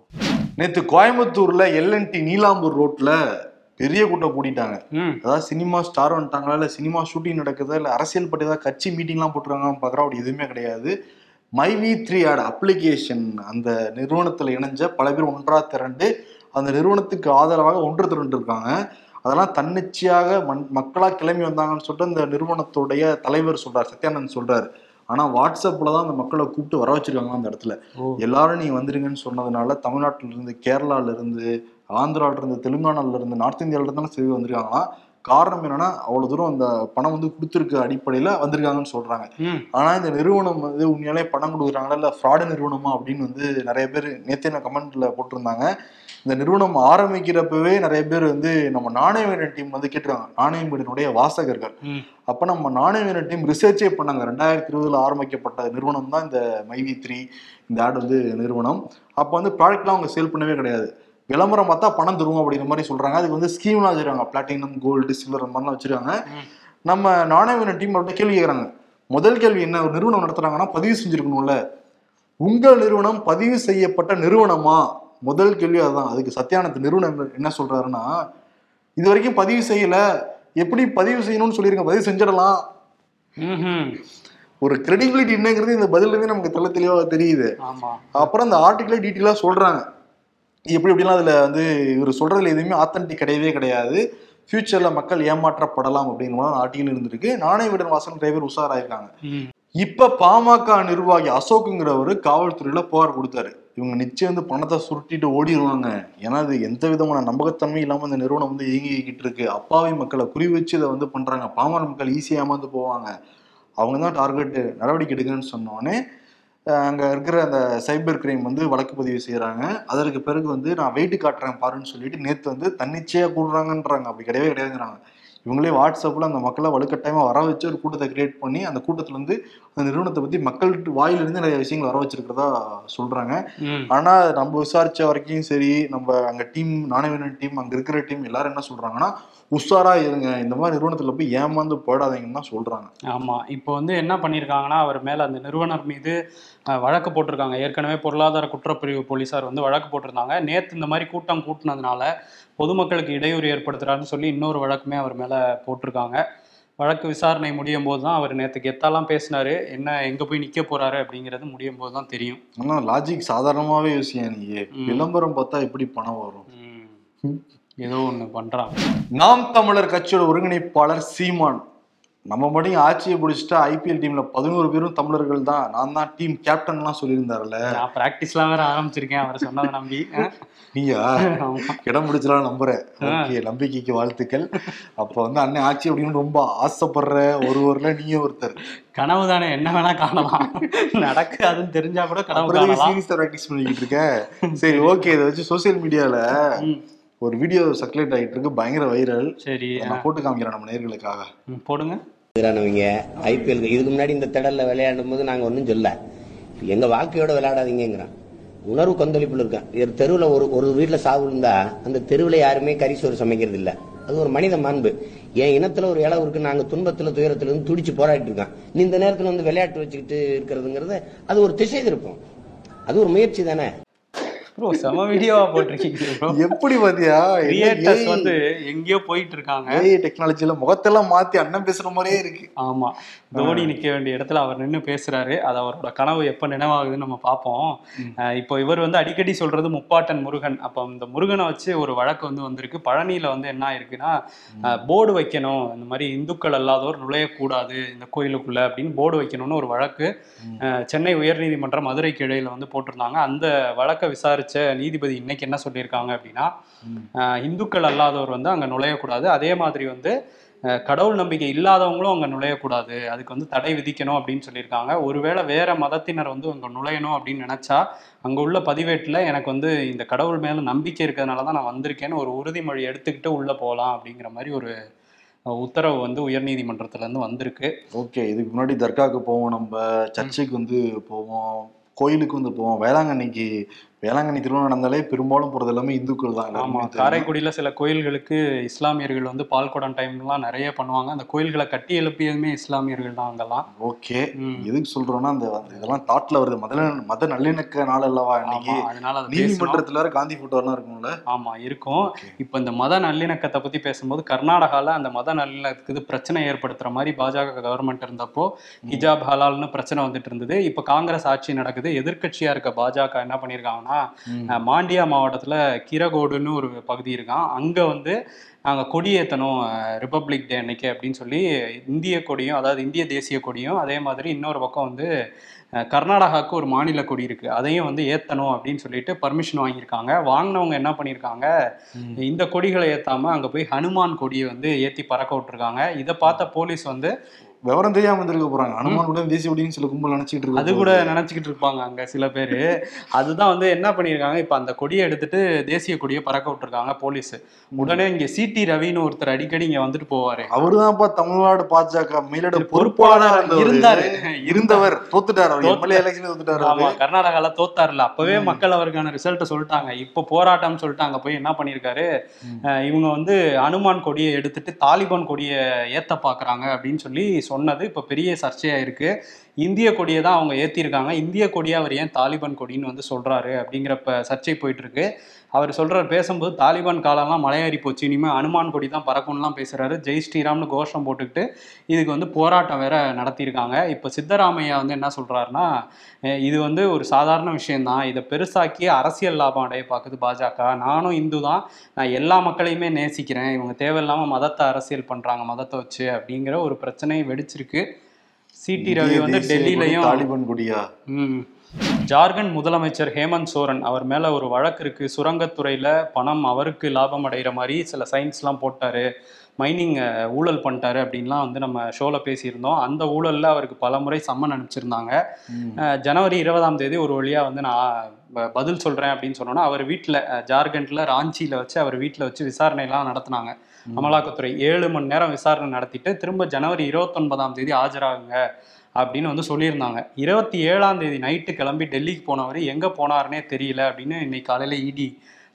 நேத்து கோயம்புத்தூர்ல எல்என்டி நீலாம்பூர் ரோட்ல பெரிய கூட்டம் கூட்டிட்டாங்க அதாவது சினிமா ஸ்டார் வந்துட்டாங்களா இல்லை சினிமா ஷூட்டிங் நடக்குதா இல்லை அரசியல் பற்றி ஏதாவது கட்சி மீட்டிங்லாம் போட்டுருக்காங்கன்னு பார்க்குறோம் அப்படி எதுவுமே கிடையாது. My V three ad application அந்த நிறுவனத்தில் இணைஞ்ச பல பேர் ஒன்றா திரண்டு அந்த நிறுவனத்துக்கு ஆதரவாக ஒன்று திரண்டு இருக்காங்க. அதெல்லாம் தன்னிச்சையாக மண் மக்களாக கிளம்பி வந்தாங்கன்னு சொல்லிட்டு அந்த நிறுவனத்துடைய தலைவர் சொல்றார் சத்யானந்த் சொல்றாரு. ஆனா வாட்ஸ்அப்ல தான் அந்த மக்களை கூப்பிட்டு வர வச்சிருக்காங்க அந்த இடத்துல. எல்லாரும் நீங்க வந்துருங்கன்னு சொன்னதுனால தமிழ்நாட்டில இருந்து கேரளால இருந்து ஆந்திரால இருந்து தெலுங்கானால இருந்து நார்த் இந்தியால இருந்தாலும் சரி வந்திருக்காங்களாம் காரணம் என்னன்னா அவ்வளவு தூரம் அந்த பணம் வந்து கொடுத்துருக்க அடிப்படையில வந்திருக்காங்கன்னு சொல்றாங்க. ஆனா இந்த நிறுவனம் வந்து உண்மையாலே பணம் கொடுக்குறாங்களா இல்ல ஃப்ராடு நிறுவனமா அப்படின்னு வந்து நிறைய பேர் நேத்தே நான் கமெண்ட்ல போட்டிருந்தாங்க. இந்த நிறுவனம் ஆரம்பிக்கிறப்பவே நிறைய பேர் வந்து நம்ம நாணயவீரன் டீம் வந்து கேட்டிருக்காங்க. நாணயவீரனுடைய வாசகர்கள். அப்ப நம்ம நாணயவீரன் டீம் ரிசர்ச்சே பண்ணாங்க. ரெண்டாயிரத்தி இருபதுல ஆரம்பிக்கப்பட்ட நிறுவனம் தான் இந்த மைவி த்ரீ இந்த ஆட் வந்து நிறுவனம். அப்ப வந்து ப்ராடக்ட்லாம் அவங்க சேல் பண்ணவே கிடையாது. விளம்பரம் பார்த்தா பணம் தருவோம் அப்படிங்கிற மாதிரி சொல்றாங்க. அதுக்கு வந்து ஸ்கீம்லாம் வச்சிருக்காங்க. பிளாட்டினம் கோல்டு சில்வர் அந்த மாதிரிலாம் வச்சிருக்காங்க. நம்ம நாணயவீரன் டீம் அவர்கிட்ட கேள்வி கேட்கறாங்க முதல் கேள்வி என்ன? ஒரு நிறுவனம் நடத்துறாங்கன்னா பதிவு செஞ்சிருக்கணும்ல. உங்கள் நிறுவனம் பதிவு செய்யப்பட்ட நிறுவனமா? முதல் கேள்வி அதுதான் அதுக்கு சத்யானந்த் நிறுவனம் என்ன- சொல்றாருன்னா இது வரைக்கும் பதிவு செய்யல. எப்படி பதிவு செய்யணும்னு சொல்லியிருக்க பதிவு செஞ்சிடலாம். ஒரு கிரெடிபிலிட்டி என்னங்கிறது இந்த பதில இருந்து நமக்கு தெள்ள தெளிவா தெரியுது. அப்புறம் அந்த ஆர்டிகிளே டீட்டெயிலா சொல்றாங்க. எப்படி எப்படிலாம் அதுல வந்து இவர் சொல்றதுல எதுவுமே ஆத்தன்டிக் கிடையவே கிடையாது. ஃபியூச்சர்ல மக்கள் ஏமாற்றப்படலாம் அப்படிங்கிற மாதிரி ஆர்டிகல் இருந்திருக்கு. நாணய விடன் வாசன் நிறைய பேர் உஷாராயிருக்காங்க இப்ப பாமக நிர்வாகி அசோக்குங்கிறவர் காவல்துறையில புகார் கொடுத்தாரு. இவங்க நிச்சயம் வந்து பணத்தை சுருட்டிட்டு ஓடிடுவாங்க ஏன்னா அது எந்த விதமான நம்பகத்தன்மை இல்லாம இந்த நிறுவனம் வந்து இயங்கிக்கிட்டு இருக்கு. அப்பாவி மக்களை குறி வச்சு இதை வந்து பண்றாங்க. பாமர மக்கள் ஈஸியா ஏமாந்து போவாங்க. அவங்க தான் டார்கெட் நடவடிக்கை எடுக்கணும்னு சொன்னோடனே அங்கே இருக்கிற அந்த சைபர் கிரைம் வந்து வழக்கு பதிவு செய்கிறாங்க அதற்கு பிறகு வந்து நான் வெயிட் காட்டுறேன் பாருன்னு சொல்லிட்டு நேற்று வந்து தன்னிச்சையாக கூடுறாங்கன்றாங்க. அப்படி கிடையவே கிடையாதுங்கிறாங்க. இவங்களே வாட்ஸ்அப்ல அந்த மக்களை வலுக்கட்டாயமா வர வச்சு ஒரு கூட்டத்தை கிரியேட் பண்ணி அந்த கூட்டத்துல இருந்து அந்த நிறுவனத்தை பத்தி மக்கள் வாயிலிருந்து நிறைய விஷயங்கள் வர வச்சிருக்கிறதா சொல்றாங்க. ம். ஆனா நம்ம விசாரிச்ச வரைக்கும் சரி நம்ம அங்க டீம் நாணயவீரன் டீம் அங்க இருக்கிற டீம் எல்லாரும் என்ன சொல்றாங்கன்னா உஷாரா இருங்க இந்த மாதிரி நிறுவனத்துல போய் ஏமாந்து போயிடாதீங்கன்னு தான் சொல்றாங்க. ஆமா இப்போ வந்து என்ன பண்ணியிருக்காங்கன்னா அவர் மேல அந்த நிறுவனர் மீது வழக்கு போட்டிருக்காங்க. ஏற்கனவே பொருளாதார குற்றப்பிரிவு போலீசார் வந்து வழக்கு போட்டிருந்தாங்க. நேத்து இந்த மாதிரி கூட்டம் கூட்டினதுனால பொதுமக்களுக்கு இடையூறு ஏற்படுத்துறாருன்னு சொல்லி இன்னொரு வழக்குமே அவர் மேல போட்டிருக்காங்க. வழக்கு விசாரணை முடியும் போது தான் அவர் நேற்று கெத்தாலாம் பேசினாரு. என்ன எங்க போய் நிக்க போறாரு அப்படிங்கிறது முடியும் போது தான் தெரியும். ஆனா லாஜிக் சாதாரணமாவே யோசியா நீ. விளம்பரம் பார்த்தா எப்படி பணம் வரும். ஏதோ ஒண்ணு பண்றாங்க நாம் தமிழர் கட்சியோட ஒருங்கிணைப்பாளர் சீமான். நம்ம மட்டும் ஆட்சியை பிடிச்சிட்டு ஐபிஎல் டீம்ல பதினோரு பேரும் தமிழர்கள் தான். நான் தான் டீம் கேப்டன்லாம் சொல்லியிருந்தாருல நான் பிராக்டிஸ்லாம் வேற ஆரம்பிச்சிருக்கேன் அவர் சொன்னதை நம்பி. நீயா. இடம் பிடிச்சலாம் நம்புறேன். ஓகே நம்பிக்கைக்கு வாழ்த்துக்கள். அப்ப வந்து அண்ணன் ஆட்சி அப்படின்னு ரொம்ப ஆசைப்படுற ஒருவர்ல நீயும் ஒருத்தர். கனவு தானே என்ன வேணா காணலாம். நடக்காதுன்னு தெரிஞ்சா கூட கனவு சீரியஸா ப்ராக்டிஸ் பண்ணிக்கிட்டு இருக்க? சரி ஓகே இதை வச்சு சோசியல் மீடியால ஒரு வீடியோ சர்க்குலேட் ஆகிட்டு இருக்கு பயங்கர வைரல் சரி நான் போட்டு காமிக்கிறேன் நம்ம நேர்களுக்காக. போடுங்க. எதிரானவங்க ஐபிஎல் இதுக்கு முன்னாடி இந்த திடல்ல விளையாடும் போது நாங்க ஒன்றும் சொல்ல எங்க வாழ்க்கையோட விளையாடாதீங்கிறோம் உணர்வு கொந்தளிப்புல இருக்கேன். தெருவில் ஒரு ஒரு வீட்டில் சாவு இருந்தா அந்த தெருவில் யாருமே கறி சோறு சமைக்கிறது இல்ல அது ஒரு மனித மாண்பு. என் இனத்துல ஒரு இளவு இருக்கு நாங்க துன்பத்துல துயரத்துல இருந்து துடிச்சு போராடிட்டு இருக்கோம் நீ இந்த நேரத்துல வந்து விளையாட்டு வச்சுக்கிட்டு இருக்கிறதுங்கிறது அது ஒரு திசை திருப்பம். அது ஒரு முயற்சி தானே? ப்ரோ செம வீடியோவா போட்டிருக்கீங்க எப்படி பாத்தியா? கிரியேட்டர்ஸ் வந்து எங்கேயோ போயிட்டு இருக்காங்க ஏஐ டெக்னாலஜில முகத்தெல்லாம் மாத்தி அண்ணன் பேசுற மாதிரியே இருக்கு. ஆமா. தோனி நிக்க வேண்டிய இடத்துல அவர் நின்னு பேசுறாரு. அது அவரோட கனவு எப்ப நினைவாகுதுன்னு நம்ம பார்ப்போம். இப்போ இவர் வந்து அடிக்கடி சொல்றது முப்பாட்டன் முருகன். அப்ப இந்த முருகனை வச்சு ஒரு வழக்கு வந்து வந்திருக்கு. பழனியில வந்து என்ன ஆயிருக்குன்னா போர்டு வைக்கணும். இந்த மாதிரி இந்துக்கள் அல்லாதோர் நுழையக்கூடாது இந்த கோயிலுக்குள்ள அப்படின்னு போர்டு வைக்கணும்னு ஒரு வழக்கு சென்னை உயர்நீதிமன்றம் மதுரை கிளையில வந்து போட்டிருந்தாங்க. அந்த வழக்கை விசாரிச்ச நீதிபதி இன்னைக்கு என்ன சொல்லியிருக்காங்க அப்படின்னா இந்துக்கள் அல்லாதவர் வந்து அங்க நுழையக்கூடாது. அதே மாதிரி வந்து கடவுள் நம்பிக்கை இல்லாதவங்களும் அங்க நுழையக்கூடாது. அதுக்கு வந்து தடை விதிக்கணும் அப்படின்னு சொல்லியிருக்காங்க. ஒருவேளை வேற மதத்தினர் வந்து அங்க நுழையணும் அப்படின்னு நினைச்சா அங்க உள்ள பதிவேட்டுல எனக்கு வந்து இந்த கடவுள் மேல நம்பிக்கை இருக்கிறதுனால தான் நான் வந்திருக்கேன்னு ஒரு உறுதிமொழி எடுத்துக்கிட்டு உள்ள போகலாம் அப்படிங்கிற மாதிரி ஒரு உத்தரவு வந்து உயர்நீதிமன்றத்துல இருந்து வந்திருக்கு. ஓகே இதுக்கு முன்னாடி தர்காவுக்கு போவோம் நம்ம சர்ச்சுக்கு வந்து போவோம் கோயிலுக்கு வந்து போவோம். வேளாங்கண்ணிக்கு வேளாங்கண்ணி திருவிழா நடந்தாலே பெரும்பாலும் போறது எல்லாமே இந்துக்கள் தான் ஆமா எல்லாருக்குமே தெரியும். காரைக்குடியில சில கோயில்களுக்கு இஸ்லாமியர்கள் வந்து பால்குடம் டைம்லாம் நிறைய பண்ணுவாங்க. அந்த கோயில்களை கட்டி எழுப்பியதுமே இஸ்லாமியர்கள் தான் அங்கெல்லாம். ஓகே. எதுக்கு சொல்றோம்னா அந்த இதெல்லாம் தாட்ல வருது. மத மத நல்லிணக்க நாள் அல்லவா இன்னைக்கு? அதனால. நீதிமன்றத்துல வேற காந்தி போட்டோ எல்லாம் இருக்கும்ல. ஆமா இருக்கும். இப்ப இந்த மத நல்லிணக்கத்தை பத்தி பேசும்போது கர்நாடகால அந்த மத நல்லிணக்கத்துக்கு பிரச்சனை ஏற்படுத்துற மாதிரி பாஜக கவர்மெண்ட் இருந்தப்போ ஹிஜாப் ஹலால்னு பிரச்சனை வந்துட்டு இருந்தது. இப்ப காங்கிரஸ் ஆட்சி நடக்குது. எதிர்க்கட்சியா இருக்க பாஜக என்ன பண்ணிருக்காங்கன்னா அஹ், மாண்டியா மாவட்டத்துல கிரகோடுன்னு ஒரு பகுதி இருக்கான் அங்க வந்து நாங்க கொடியேத்தணும் ரிப்பப்ளிக் டே அன்னைக்கு அப்படின்னு சொல்லி இந்திய கொடியும் அதாவது இந்திய தேசிய கொடியும் அதே மாதிரி இன்னொரு பக்கம் வந்து கர்நாடகாவுக்கு ஒரு மாநில கொடி இருக்கு. அதையும் வந்து ஏத்தணும் அப்படின்னு சொல்லிட்டு பர்மிஷன் வாங்கியிருக்காங்க. வாங்கினவங்க என்ன பண்ணியிருக்காங்க? இந்த கொடிகளை ஏத்தாம அங்க போய் ஹனுமான் கொடியை வந்து ஏத்தி பறக்க விட்டுருக்காங்க. இதை பார்த்த போலீஸ் வந்து விவரம் தெரியாம இருந்திருக்க போறாங்க. அனுமான் உடன் தேசிய கொடின்னு சில கும்பல் நினைச்சிட்டு இருக்கு அது கூட நினைச்சுக்கிட்டு இருப்பாங்க அங்க சில பேரு. அதுதான் வந்து என்ன பண்ணியிருக்காங்க இப்ப அந்த கொடியை எடுத்துட்டு தேசிய கொடியை பறக்க விட்டுருக்காங்க போலீஸ். உடனே இங்க சிடி ரவின்னு ஒருத்தர் அடிக்கடி இங்க வந்துட்டு போவாரு. அவருதான்ப்பா தமிழ்நாடு பாஜக மேலிட பொறுப்பாளரா இருந்தாரு. இருந்தவர். தோத்துட்டார் எம்எல்ஏ எலெக்ஷன் தோத்துட்டாரு ஆமா. கர்நாடகால தோத்தாருல. அப்பவே மக்கள் அவருக்கான ரிசல்ட்டை சொல்லிட்டாங்க. இப்போ போராட்டம்னு சொல்லிட்டு அங்க போய் என்ன பண்ணியிருக்காரு? அஹ் இவங்க வந்து அனுமான் கொடியை எடுத்துட்டு தாலிபான் கொடியை ஏத்த பாக்குறாங்க அப்படின்னு சொல்லி சொன்னது இப்போ பெரிய சர்ச்சையாக இருக்குது இந்திய கொடியை தான் அவங்க ஏற்றிருக்காங்க இந்திய கொடியை அவர் ஏன் தாலிபான் கொடின்னு வந்து சொல்கிறாரு அப்படிங்கிறப்ப சர்ச்சை போயிட்டுருக்கு அவர் சொல்றாரு பேசும்போது தாலிபான் காலம்லாம் மலையேறி போச்சு இனிமே அனுமான் கொடி தான் பறக்கும்லாம் பேசுறாரு. ஜெய் ஸ்ரீராம்னு கோஷம் போட்டுக்கிட்டு இதுக்கு வந்து போராட்டம் வேற நடத்தியிருக்காங்க. இப்போ சித்தராமையா வந்து என்ன சொல்றாருன்னா அஹ் இது வந்து ஒரு சாதாரண விஷயம்தான். இதை பெருசாக்கி அரசியல் லாபம் அடைய பார்க்குது பாஜக. நானும் இந்து தான். நான் எல்லா மக்களையுமே நேசிக்கிறேன். இவங்க தேவையில்லாம மதத்தை அரசியல் பண்றாங்க மதத்தை வச்சு அப்படிங்கிற ஒரு பிரச்சனை வெடிச்சிருக்கு. சிடி ரவி வந்து டெல்லியிலையும் தாலிபான் கொடியா? ம். ஜார்க்கண்ட் முதலமைச்சர் ஹேமந்த் சோரன் அவர் மேல ஒரு வழக்கு இருக்கு. சுரங்கத்துறையில பணம் அவருக்கு லாபம் அடைகிற மாதிரி சில சயின்ஸ்லாம் போட்டாரு. மைனிங் ஊழல் பண்ணிட்டாரு அப்படின்லாம் வந்து நம்ம ஷோல பேசியிருந்தோம். அந்த ஊழல்ல அவருக்கு பல முறை சம்மன் அனுப்பிச்சிருந்தாங்க. ஜனவரி இருபதாம் தேதி ஒரு வழியா வந்து நான் பதில் சொல்றேன் அப்படின்னு சொன்னோன்னா அவர் வீட்டில் ஜார்க்கண்ட்ல ராஞ்சியில வச்சு அவர் வீட்டில் வச்சு விசாரணை எல்லாம் நடத்தினாங்க அமலாக்கத்துறை. ஏழு மணி நேரம் விசாரணை நடத்திட்டு திரும்ப ஜனவரி இருபத்தொன்பதாம் தேதி ஆஜராகுங்க. அப்படின்னு வந்து சொல்லியிருந்தாங்க. இருபத்தி ஏழாம் தேதி நைட்டு கிளம்பி டெல்லிக்கு போனவர் எங்கே போனாருன்னே தெரியல அப்படின்னு இன்னைக்கு காலையில் இடி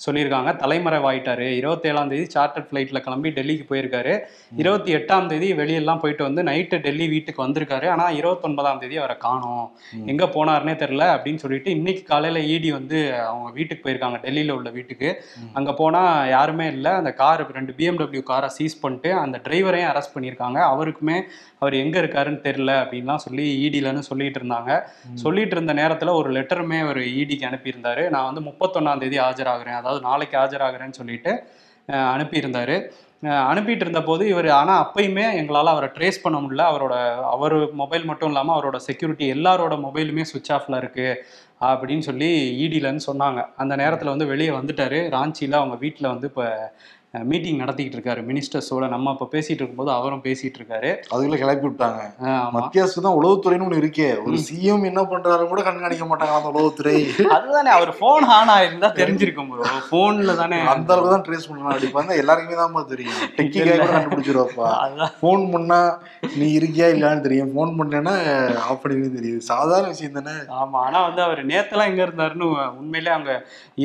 சொல்லியிருக்காங்க. தலைமறைவாயிட்டாரு. இருபத்தேழாம் தேதி சார்ட்டர் ஃப்ளைட்டில் கிளம்பி டெல்லிக்கு போயிருக்காரு. இருபத்தி எட்டாம் தேதி வெளியெல்லாம் போயிட்டு வந்து நைட்டு டெல்லி வீட்டுக்கு வந்திருக்காரு. ஆனால் இருபத்தொன்பதாம் தேதி அவரை காணோம். எங்கே போனாருன்னே தெரில அப்படின்னு சொல்லிட்டு இன்னைக்கு காலையில் இடி வந்து அவங்க வீட்டுக்கு போயிருக்காங்க. டெல்லியில் உள்ள வீட்டுக்கு. அங்கே போனால் யாருமே இல்லை. அந்த கார் ரெண்டு பிஎம்டபிள்யூ காரை சீஸ் பண்ணிட்டு அந்த டிரைவரையும் அரெஸ்ட் பண்ணியிருக்காங்க. அவருக்குமே அவர் எங்கே இருக்காருன்னு தெரில அப்படின்லாம் சொல்லி இடிலன்னு சொல்லிட்டு இருந்தாங்க. சொல்லிட்டு இருந்த நேரத்தில் ஒரு லெட்டருமே அவர் இடிக்கு அனுப்பியிருந்தாரு. நான் வந்து முப்பத்தொன்னாம் தேதி ஆஜராகிறேன். அதாவது நாளைக்கு ஆஜராகிறேன்னு சொல்லிட்டு அனுப்பியிருந்தார். அனுப்பிட்டு இருந்தபோது இவர் ஆனால் அப்பயுமே எங்களால் அவரை ட்ரேஸ் பண்ண முடியல. அவரோட அவர் மொபைல் மட்டும் இல்லாமல் அவரோட செக்யூரிட்டி எல்லாரோட மொபைலுமே சுவிட்ச் ஆஃப்ல இருக்குது அப்படின்னு சொல்லி இடிலன்னு சொன்னாங்க. அந்த நேரத்தில் வந்து வெளியே வந்துட்டார். ராஞ்சியில் அவங்க வீட்டில் வந்து இப்போ மீட்டிங் நடத்திக்கிட்டு இருக்காரு மினிஸ்டர்ஸோட நம்ம இப்போ பேசிட்டு இருக்கும்போது அவரும் பேசிட்டு இருக்காரு அதுக்குள்ள கிளப்பி விட்டாங்க. மத்திய அரசு தான் உளவுத்துறைன்னு ஒண்ணு இருக்கே. ஒரு சிஎம் என்ன பண்றாரு கூட கண்காணிக்க மாட்டாங்க அந்த உளவுத்துறை? அதுதானே அவர் ஃபோன் ஆன் ஆயிருந்தா தெரிஞ்சிருக்கும் ப்ரோ ஃபோன்ல தானே. அந்த அளவுக்கு தான் ட்ரேஸ் பண்ணலாம் பார்த்தா எல்லாருக்குமே தான் தெரியும். டெக்கிக்காக கூட கண்டுபிடிச்சிருவாப்பா. ஃபோன் பண்ணா நீ இருக்கியா இல்லையான்னு தெரியும். ஃபோன் பண்ணேன்னா ஆஃப் பண்ணி தெரியுது. சாதாரண விஷயம் தானே. ஆமா ஆனா வந்து அவர் நேத்தெல்லாம் எங்க இருந்தாருன்னு உண்மையிலே அவங்க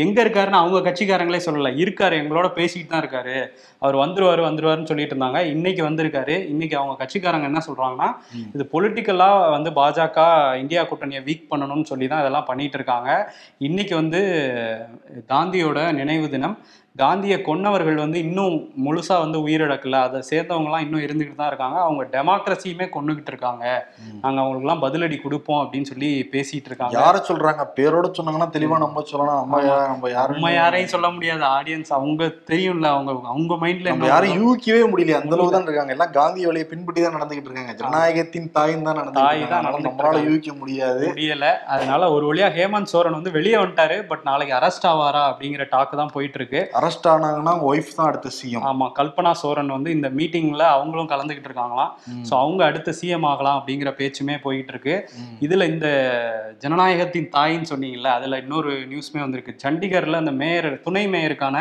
எங்க இருக்காருன்னு அவங்க கட்சிக்காரங்களே சொல்லல. இருக்காரு எங்களோட பேசிட்டு தான் இருக்காரு. တဲ့ அவர் வந்துருவாரு வந்துருவாருன்னு சொல்லிட்டு இருந்தாங்க. இன்னைக்கு வந்திருக்காரு. இன்னைக்கு அவங்க கட்சிக்காரங்க என்ன சொல்றாங்கன்னா. இது பொலிட்டிக்கலா வந்து பாஜக இந்தியா கூட்டணியை வீக் பண்ணணும்னு சொல்லி தான் இதெல்லாம் பண்ணிட்டு இருக்காங்க. இன்னைக்கு வந்து காந்தியோட நினைவு தினம். காந்தியை கொன்னவர்கள் வந்து இன்னும் முழுசா வந்து உயிரிழக்கல. அதை சேர்ந்தவங்கலாம் இன்னும் இருந்துகிட்டு தான் இருக்காங்க. அவங்க டெமோக்ரஸியுமே கொண்டுகிட்டு இருக்காங்க. ம். நாங்க அவங்களுக்குலாம் பதிலடி கொடுப்போம் அப்படின்னு சொல்லி பேசிட்டு இருக்காங்க. யார சொல்றாங்க? பேரோட சொன்னாங்கன்னா தெளிவா நம்ம சொல்லலாம். நம்ம நம்ம யாரும் நம்ம யாரையும் சொல்ல முடியாது. ஆடியன்ஸ் அவங்க தெரியும்ல. அவங்க அவங்க மைண்ட்ல நம்ம யாரும் யூகிக்கவே முடியல அந்த அளவுக்கு தான் இருக்காங்க. எல்லாம் காந்தி வழியை பின்பற்றி தான் நடந்துகிட்டு இருக்காங்க. ஜனநாயகத்தின் தாயின் தான் நடந்துகிட்டு தாய் தான் நம்மளால. யூகிக்க முடியாது. முடியல. அதனால ஒரு வழியா ஹேமந்த் சோரன் வந்து வெளியே வந்துட்டாரு. பட் நாளைக்கு அரெஸ்ட் ஆவாரா அப்படிங்கிற டாக்கு தான் போயிட்டு இருக்கு அரெஸ்ட் ஆனாங்கன்னா ஒய்ஃப் தான் அடுத்த சிஎம் ஆமா. கல்பனா சோரன் வந்து இந்த மீட்டிங்ல அவங்களும் கலந்துகிட்டு இருக்காங்களாம். சோ அவங்க அடுத்த சிஎம் ஆகலாம் அப்படிங்கிற பேச்சுமே போயிட்டு இருக்கு இதுல இந்த ஜனநாயகத்தின் தாயின்னு சொன்னீங்கல்ல அதுல இன்னொரு நியூஸ்மே வந்திருக்கு. சண்டிகர்ல அந்த மேயர் துணை மேயருக்கான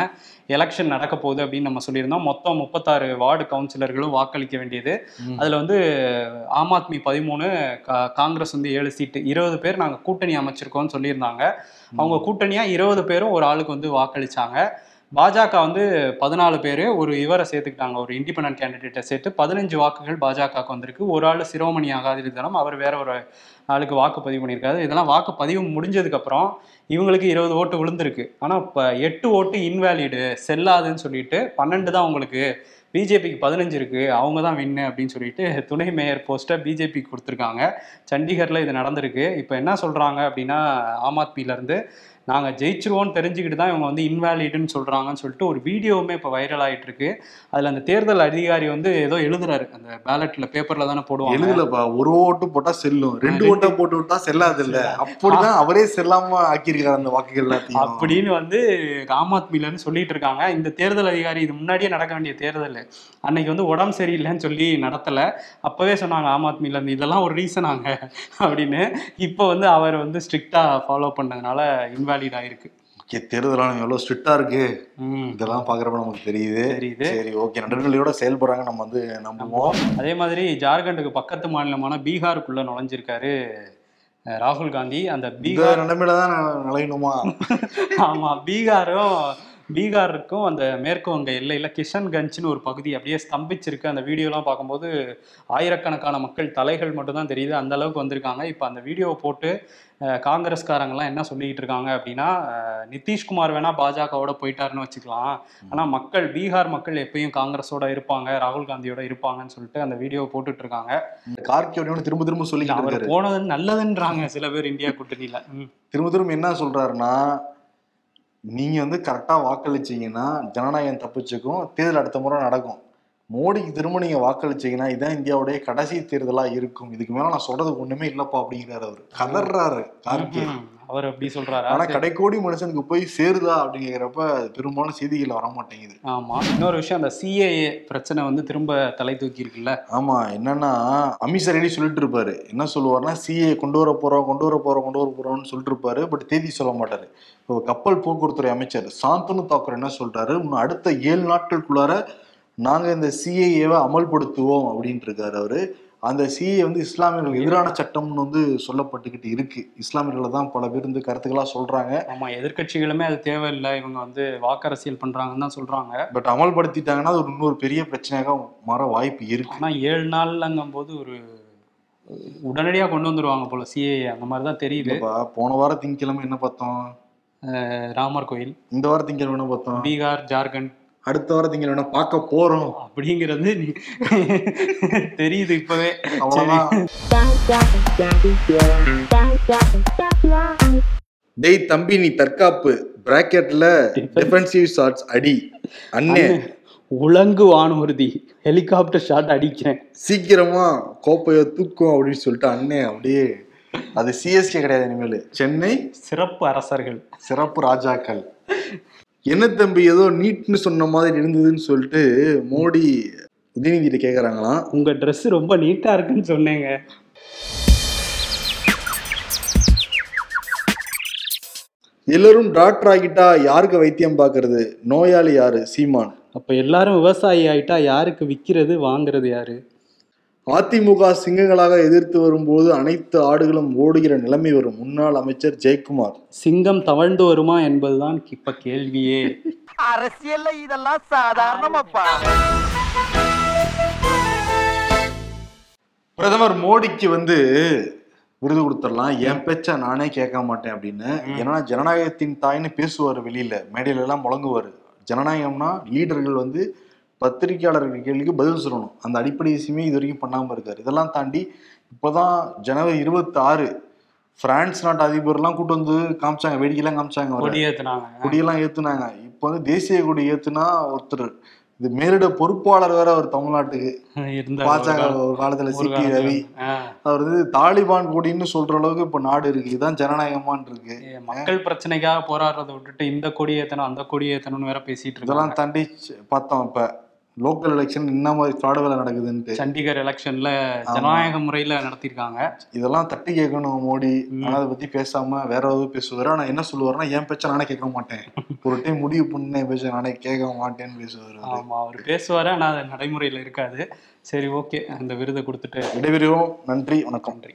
எலெக்ஷன் நடக்க போகுது அப்படின்னு நம்ம சொல்லியிருந்தோம். மொத்தம் முப்பத்தாறு வார்டு கவுன்சிலர்களும் வாக்களிக்க வேண்டியது. அதுல வந்து ஆம் ஆத்மி பதிமூணு கா- காங்கிரஸ் வந்து ஏழு சீட்டு. இருபது பேர் நாங்க கூட்டணி அமைச்சிருக்கோம்னு சொல்லியிருந்தாங்க. அவங்க கூட்டணியா இருபது பேரும் ஒரு ஆளுக்கு வந்து வாக்களிச்சாங்க. பாஜக வந்து பதினாலு பேர் ஒரு இவரை சேர்த்துக்கிட்டாங்க. ஒரு இண்டிபெண்ட் கேண்டிடேட்டை சேர்த்து பதினஞ்சு வாக்குகள் பாஜகவுக்கு வந்திருக்கு. ஒரு ஆள் சிரோமணி அகாதிரிதனம் அவர் வேற ஒரு ஆளுக்கு வாக்குப்பதிவு பண்ணியிருக்காரு. இதெல்லாம் வாக்குப்பதிவு முடிஞ்சதுக்கப்புறம் இவங்களுக்கு இருபது ஓட்டு விழுந்திருக்கு. ஆனால் இப்போ எட்டு ஓட்டு இன்வேலிடு செல்லாதுன்னு சொல்லிட்டு பன்னெண்டு தான் உங்களுக்கு பிஜேபிக்கு பதினஞ்சு இருக்கு. அவங்க தான் வின்னு அப்படின்னு சொல்லிட்டு துணை மேயர் போஸ்ட்டை பிஜேபிக்கு கொடுத்துருக்காங்க. சண்டிகரில் இது நடந்திருக்கு. இப்போ என்ன சொல்கிறாங்க அப்படின்னா ஆம் ஆத்மியிலேருந்து நாங்கள் ஜெயிச்சிருவோம்னு தெரிஞ்சுக்கிட்டு தான் இவங்க வந்து இன்வேலிடுன்னு சொல்கிறாங்கன்னு சொல்லிட்டு ஒரு வீடியோவுமே இப்போ வைரல் ஆயிட்டு இருக்கு அதில் அந்த தேர்தல் அதிகாரி வந்து ஏதோ எழுதுறாரு. அந்த பேலட்டில் பேப்பரில் தானே போடுவாங்க. எழுதலப்பா. ஒரு ஓட்டு போட்டா செல்லும். ரெண்டு ஓட்டா போட்டு விட்டா செல்லாது. இல்ல அப்படிதான் அவரே செல்லாம ஆக்கியிருக்காரு அந்த வாக்குகள் அப்படின்னு வந்து ஆம் ஆத்மிலன்னு சொல்லிட்டு இருக்காங்க. இந்த தேர்தல் அதிகாரி இது முன்னாடியே நடக்க வேண்டிய தேர்தல். அன்னைக்கு வந்து உடம்பு சரியில்லைன்னு சொல்லி நடத்தல. அப்பவே சொன்னாங்க ஆம் ஆத்மில இருந்து இதெல்லாம் ஒரு ரீசனாங்க அப்படின்னு. இப்போ வந்து அவர் வந்து ஸ்ட்ரிக்டா ஃபாலோ பண்ணதுனால இன்வாலிட் ஆயிருக்கு ஓகே தேர்தல் ஆணையம் எவ்வளவு ஸ்ட்ரிக்டா இருக்கு? இதெல்லாம் பாக்குறப்ப நமக்கு தெரியுது. தெரியுது. சரி ஓகே நடுநிலையோட செயல்படுறாங்க நம்ம வந்து நம்புவோம். அதே மாதிரி ஜார்க்கண்டுக்கு பக்கத்து மாநிலமான பீகாருக்குள்ள நுழைஞ்சிருக்காரு ராகுல் காந்தி. அந்த பீகார் நிலைமையில தான் நுழையணுமா? ஆமா பீகாரும் பீகாருக்கும் அந்த மேற்கு வங்க எல்லையில கிஷன்கஞ்ச்னு ஒரு பகுதி அப்படியே ஸ்தம்பிச்சிருக்கு. அந்த வீடியோலாம் பார்க்கும்போது ஆயிரக்கணக்கான மக்கள் தலைகள் மட்டும் தான் தெரியுது. அந்த அளவுக்கு வந்திருக்காங்க. இப்போ அந்த வீடியோவை போட்டு காங்கிரஸ்காரங்கெல்லாம் என்ன சொல்லிக்கிட்டு இருக்காங்க அப்படின்னா நிதிஷ்குமார் வேணா பாஜகவோட போயிட்டாருன்னு வச்சுக்கலாம். ஆனா மக்கள் பீகார் மக்கள் எப்பயும் காங்கிரஸோட இருப்பாங்க ராகுல் காந்தியோட இருப்பாங்கன்னு சொல்லிட்டு அந்த வீடியோவை போட்டுட்டு இருக்காங்க. கார்கியோட திரும்ப திரும்ப சொல்லிக்கிட்டு அவர் போனது நல்லதுன்றாங்க சில பேர் இந்தியா கூட்டணியில. திரும்ப திரும்ப என்ன சொல்றாருன்னா நீங்க வந்து கரெக்டா வாக்களிச்சீங்கன்னா ஜனநாயகம் தப்பிச்சுக்கும் தேர்தல் அடுத்த முறை நடக்கும். மோடிக்கு திரும்ப நீங்க வாக்களிச்சீங்கன்னா இதான் இந்தியாவுடைய கடைசி தேர்தலா இருக்கும். இதுக்கு மேல நான் சொல்றதுக்கு ஒண்ணுமே இல்லப்பா அப்படிங்கிறாரு அவரு. கதறாரு கார்கே. அவர் அப்படி சொல்றாரா? ஆனா கடைக்கோடி மனுஷனுக்கு போய் சேருதா அப்படிங்கிறப்ப பெரும்பாலும் செய்திகள் வர மாட்டேங்குது ஆமா. இன்னொரு விஷயம் அந்த சிஏஏ பிரச்சனை வந்து திரும்ப தலை தூக்கி இருக்குல்ல? ஆமா. என்னன்னா அமித்ஷா ரெடி சொல்லிட்டு இருப்பாரு. என்ன சொல்லுவாருன்னா சிஏ கொண்டு வர போறோம் கொண்டு வர போறோம் கொண்டு வர போறோம்னு சொல்லிட்டு இருப்பாரு. பட் தேதி சொல்ல மாட்டாரு. இப்போ கப்பல் போக்குவரத்துறை அமைச்சர் சாந்தனு தாக்கூர் என்ன சொல்றாரு? இன்னும் அடுத்த ஏழு நாட்களுக்குள்ளார நாங்க இந்த சிஏஏவை அமல்படுத்துவோம் அப்படின்ட்டு இருக்காரு அவரு. அந்த சிஏ வந்து இஸ்லாமியர்களுக்கு எதிரான சட்டம்னு வந்து சொல்லப்பட்டுக்கிட்டு இருக்கு. இஸ்லாமியர்களை தான் பல பேர் வந்து கருத்துக்களா சொல்றாங்க. ஆமா எதிர்க்கட்சிகளுமே அது தேவையில்லை. இவங்க வந்து வாக்கரசியல் பண்றாங்கன்னு தான் சொல்றாங்க. பட் அமல்படுத்திட்டாங்கன்னா அது ஒரு இன்னொரு பெரிய பிரச்சனையாக மாற வாய்ப்பு இருக்கு. ஆனா ஏழு நாள்லங்கும் போது ஒரு உடனடியா கொண்டு வந்துருவாங்க போல சிஏஏ அந்த மாதிரி தான் தெரியுது. போன வாரம் திங்கக்கிழமை என்ன பார்த்தோம்? ராமர் கோயில். இந்த வாரம் திங்கக்கிழமை என்ன பார்த்தோம்? பீகார் ஜார்க்கண்ட் அடுத்த வாரம் திங்கக்கிழமை பார்க்க போறோம். அப்படிங்கிறது தெரியுது இப்பவே. டேய் தம்பி நீ தற்காப்பு. பிராக்கெட்ல டிஃபென்சிவ் ஷாட்ஸ் அடி. அண்ணே. உலங்கு வானூர்தி ஹெலிகாப்டர் ஷாட் அடிக்கிறேன். சீக்கிரமா கோப்பைய தூக்கும் அப்படின்னு சொல்லிட்டு அண்ணே அப்படியே. அது சிஎஸ்கே கிடையாது இனிமேல். சென்னை சிறப்பு அரசர்கள். சிறப்பு ராஜாக்கள். என்ன தம்பி ஏதோ நீட்னு சொன்ன மாதிரி இருந்ததுன்னு சொல்லிட்டு மோடி உதயநிதியிட்ட கேக்குறாங்களாம் உங்க Dress ரொம்ப நீட்டா இருக்குன்னு சொன்னேங்க. எல்லாரும் டாக்டர் ஆகிட்டா யாருக்கு வைத்தியம் பார்க்கறது? நோயாளி யாரு? சீமான். அப்ப எல்லாரும் விவசாயி ஆயிட்டா யாருக்கு விக்கிறது வாங்குறது யாரு? அதிமுக சிங்கங்களாக எதிர்த்து வரும்போது அனைத்து ஆடுகளும் ஓடுகிற நிலைமை வரும். முன்னாள் அமைச்சர் ஜெயக்குமார். சிங்கம் தவழ்ந்து வருமா என்பதுதான் இப்ப கேள்வியே. அரசியல்ல இதெல்லாம் சாதாரணமாப்பா. பிரதமர் மோடிக்கு வந்து விருது கொடுத்துடலாம். என் பேச்ச நானே கேட்க மாட்டேன் அப்படின்னு. ஏன்னா ஜனநாயகத்தின் தாய்னு பேசுவார் வெளியில. மேடையில எல்லாம் முழங்குவார். ஜனநாயகம்னா லீடர்கள் வந்து பத்திரிகையாளர்கள் கேள்விக்கு பதில் சொல்லணும். அந்த அடிப்படை விஷயமே இது வரைக்கும் பண்ணாம இருக்காரு. இதெல்லாம் தாண்டி இப்போதான் ஜனவரி இருபத்தி ஆறு பிரான்ஸ் நாட்டு அதிபர்லாம் கூட்டு வந்து காமிச்சாங்க வேடிக்கைலாம் காமிச்சாங்க. கொடி ஏத்துனாங்க. கொடியெல்லாம் ஏத்துனாங்க. இப்போ வந்து தேசிய கொடி ஏத்துனா ஒருத்தர் இது மேலிட பொறுப்பாளர் வேற அவர் தமிழ்நாட்டுக்கு. பாஜக ஒரு காலத்துல சிபி ரவி. அவர் வந்து தாலிபான் கொடின்னு சொல்ற அளவுக்கு இப்ப நாடு இருக்கு. இதுதான் ஜனநாயகமான் இருக்கு. மக்கள் பிரச்சனைக்காக போராடுறதை விட்டுட்டு இந்த கொடி ஏத்தணும் அந்த கொடி ஏத்தணும்னு வேற பேசிட்டு இதெல்லாம் தாண்டி பார்த்தோம் இப்ப. லோக்கல் எலெக்ஷன் என்ன மாதிரி ஃப்ராடு வேலை நடக்குதுன்ட்டு. சண்டிகர் எலெக்ஷன்ல ஜனநாயக முறையில நடத்திருக்காங்க இதெல்லாம் தட்டி கேட்கணும் மோடி. ஆனா அதை பத்தி பேசாம வேற ஏதாவது பேசுவாரு. ஆனா என்ன சொல்லுவாருன்னா என் பேச்ச நானே கேட்க மாட்டேன். ஒரு டைம் முடிவு பண்ண பேச்ச நானே கேட்க மாட்டேன்னு பேசுவாரு. ஆமா அவர் பேசுவாரு ஆனா அது நடைமுறையில இருக்காது. சரி ஓகே. அந்த விருதை கொடுத்துட்டு விடைபெறுவோம். நன்றி வணக்கம். நன்றி.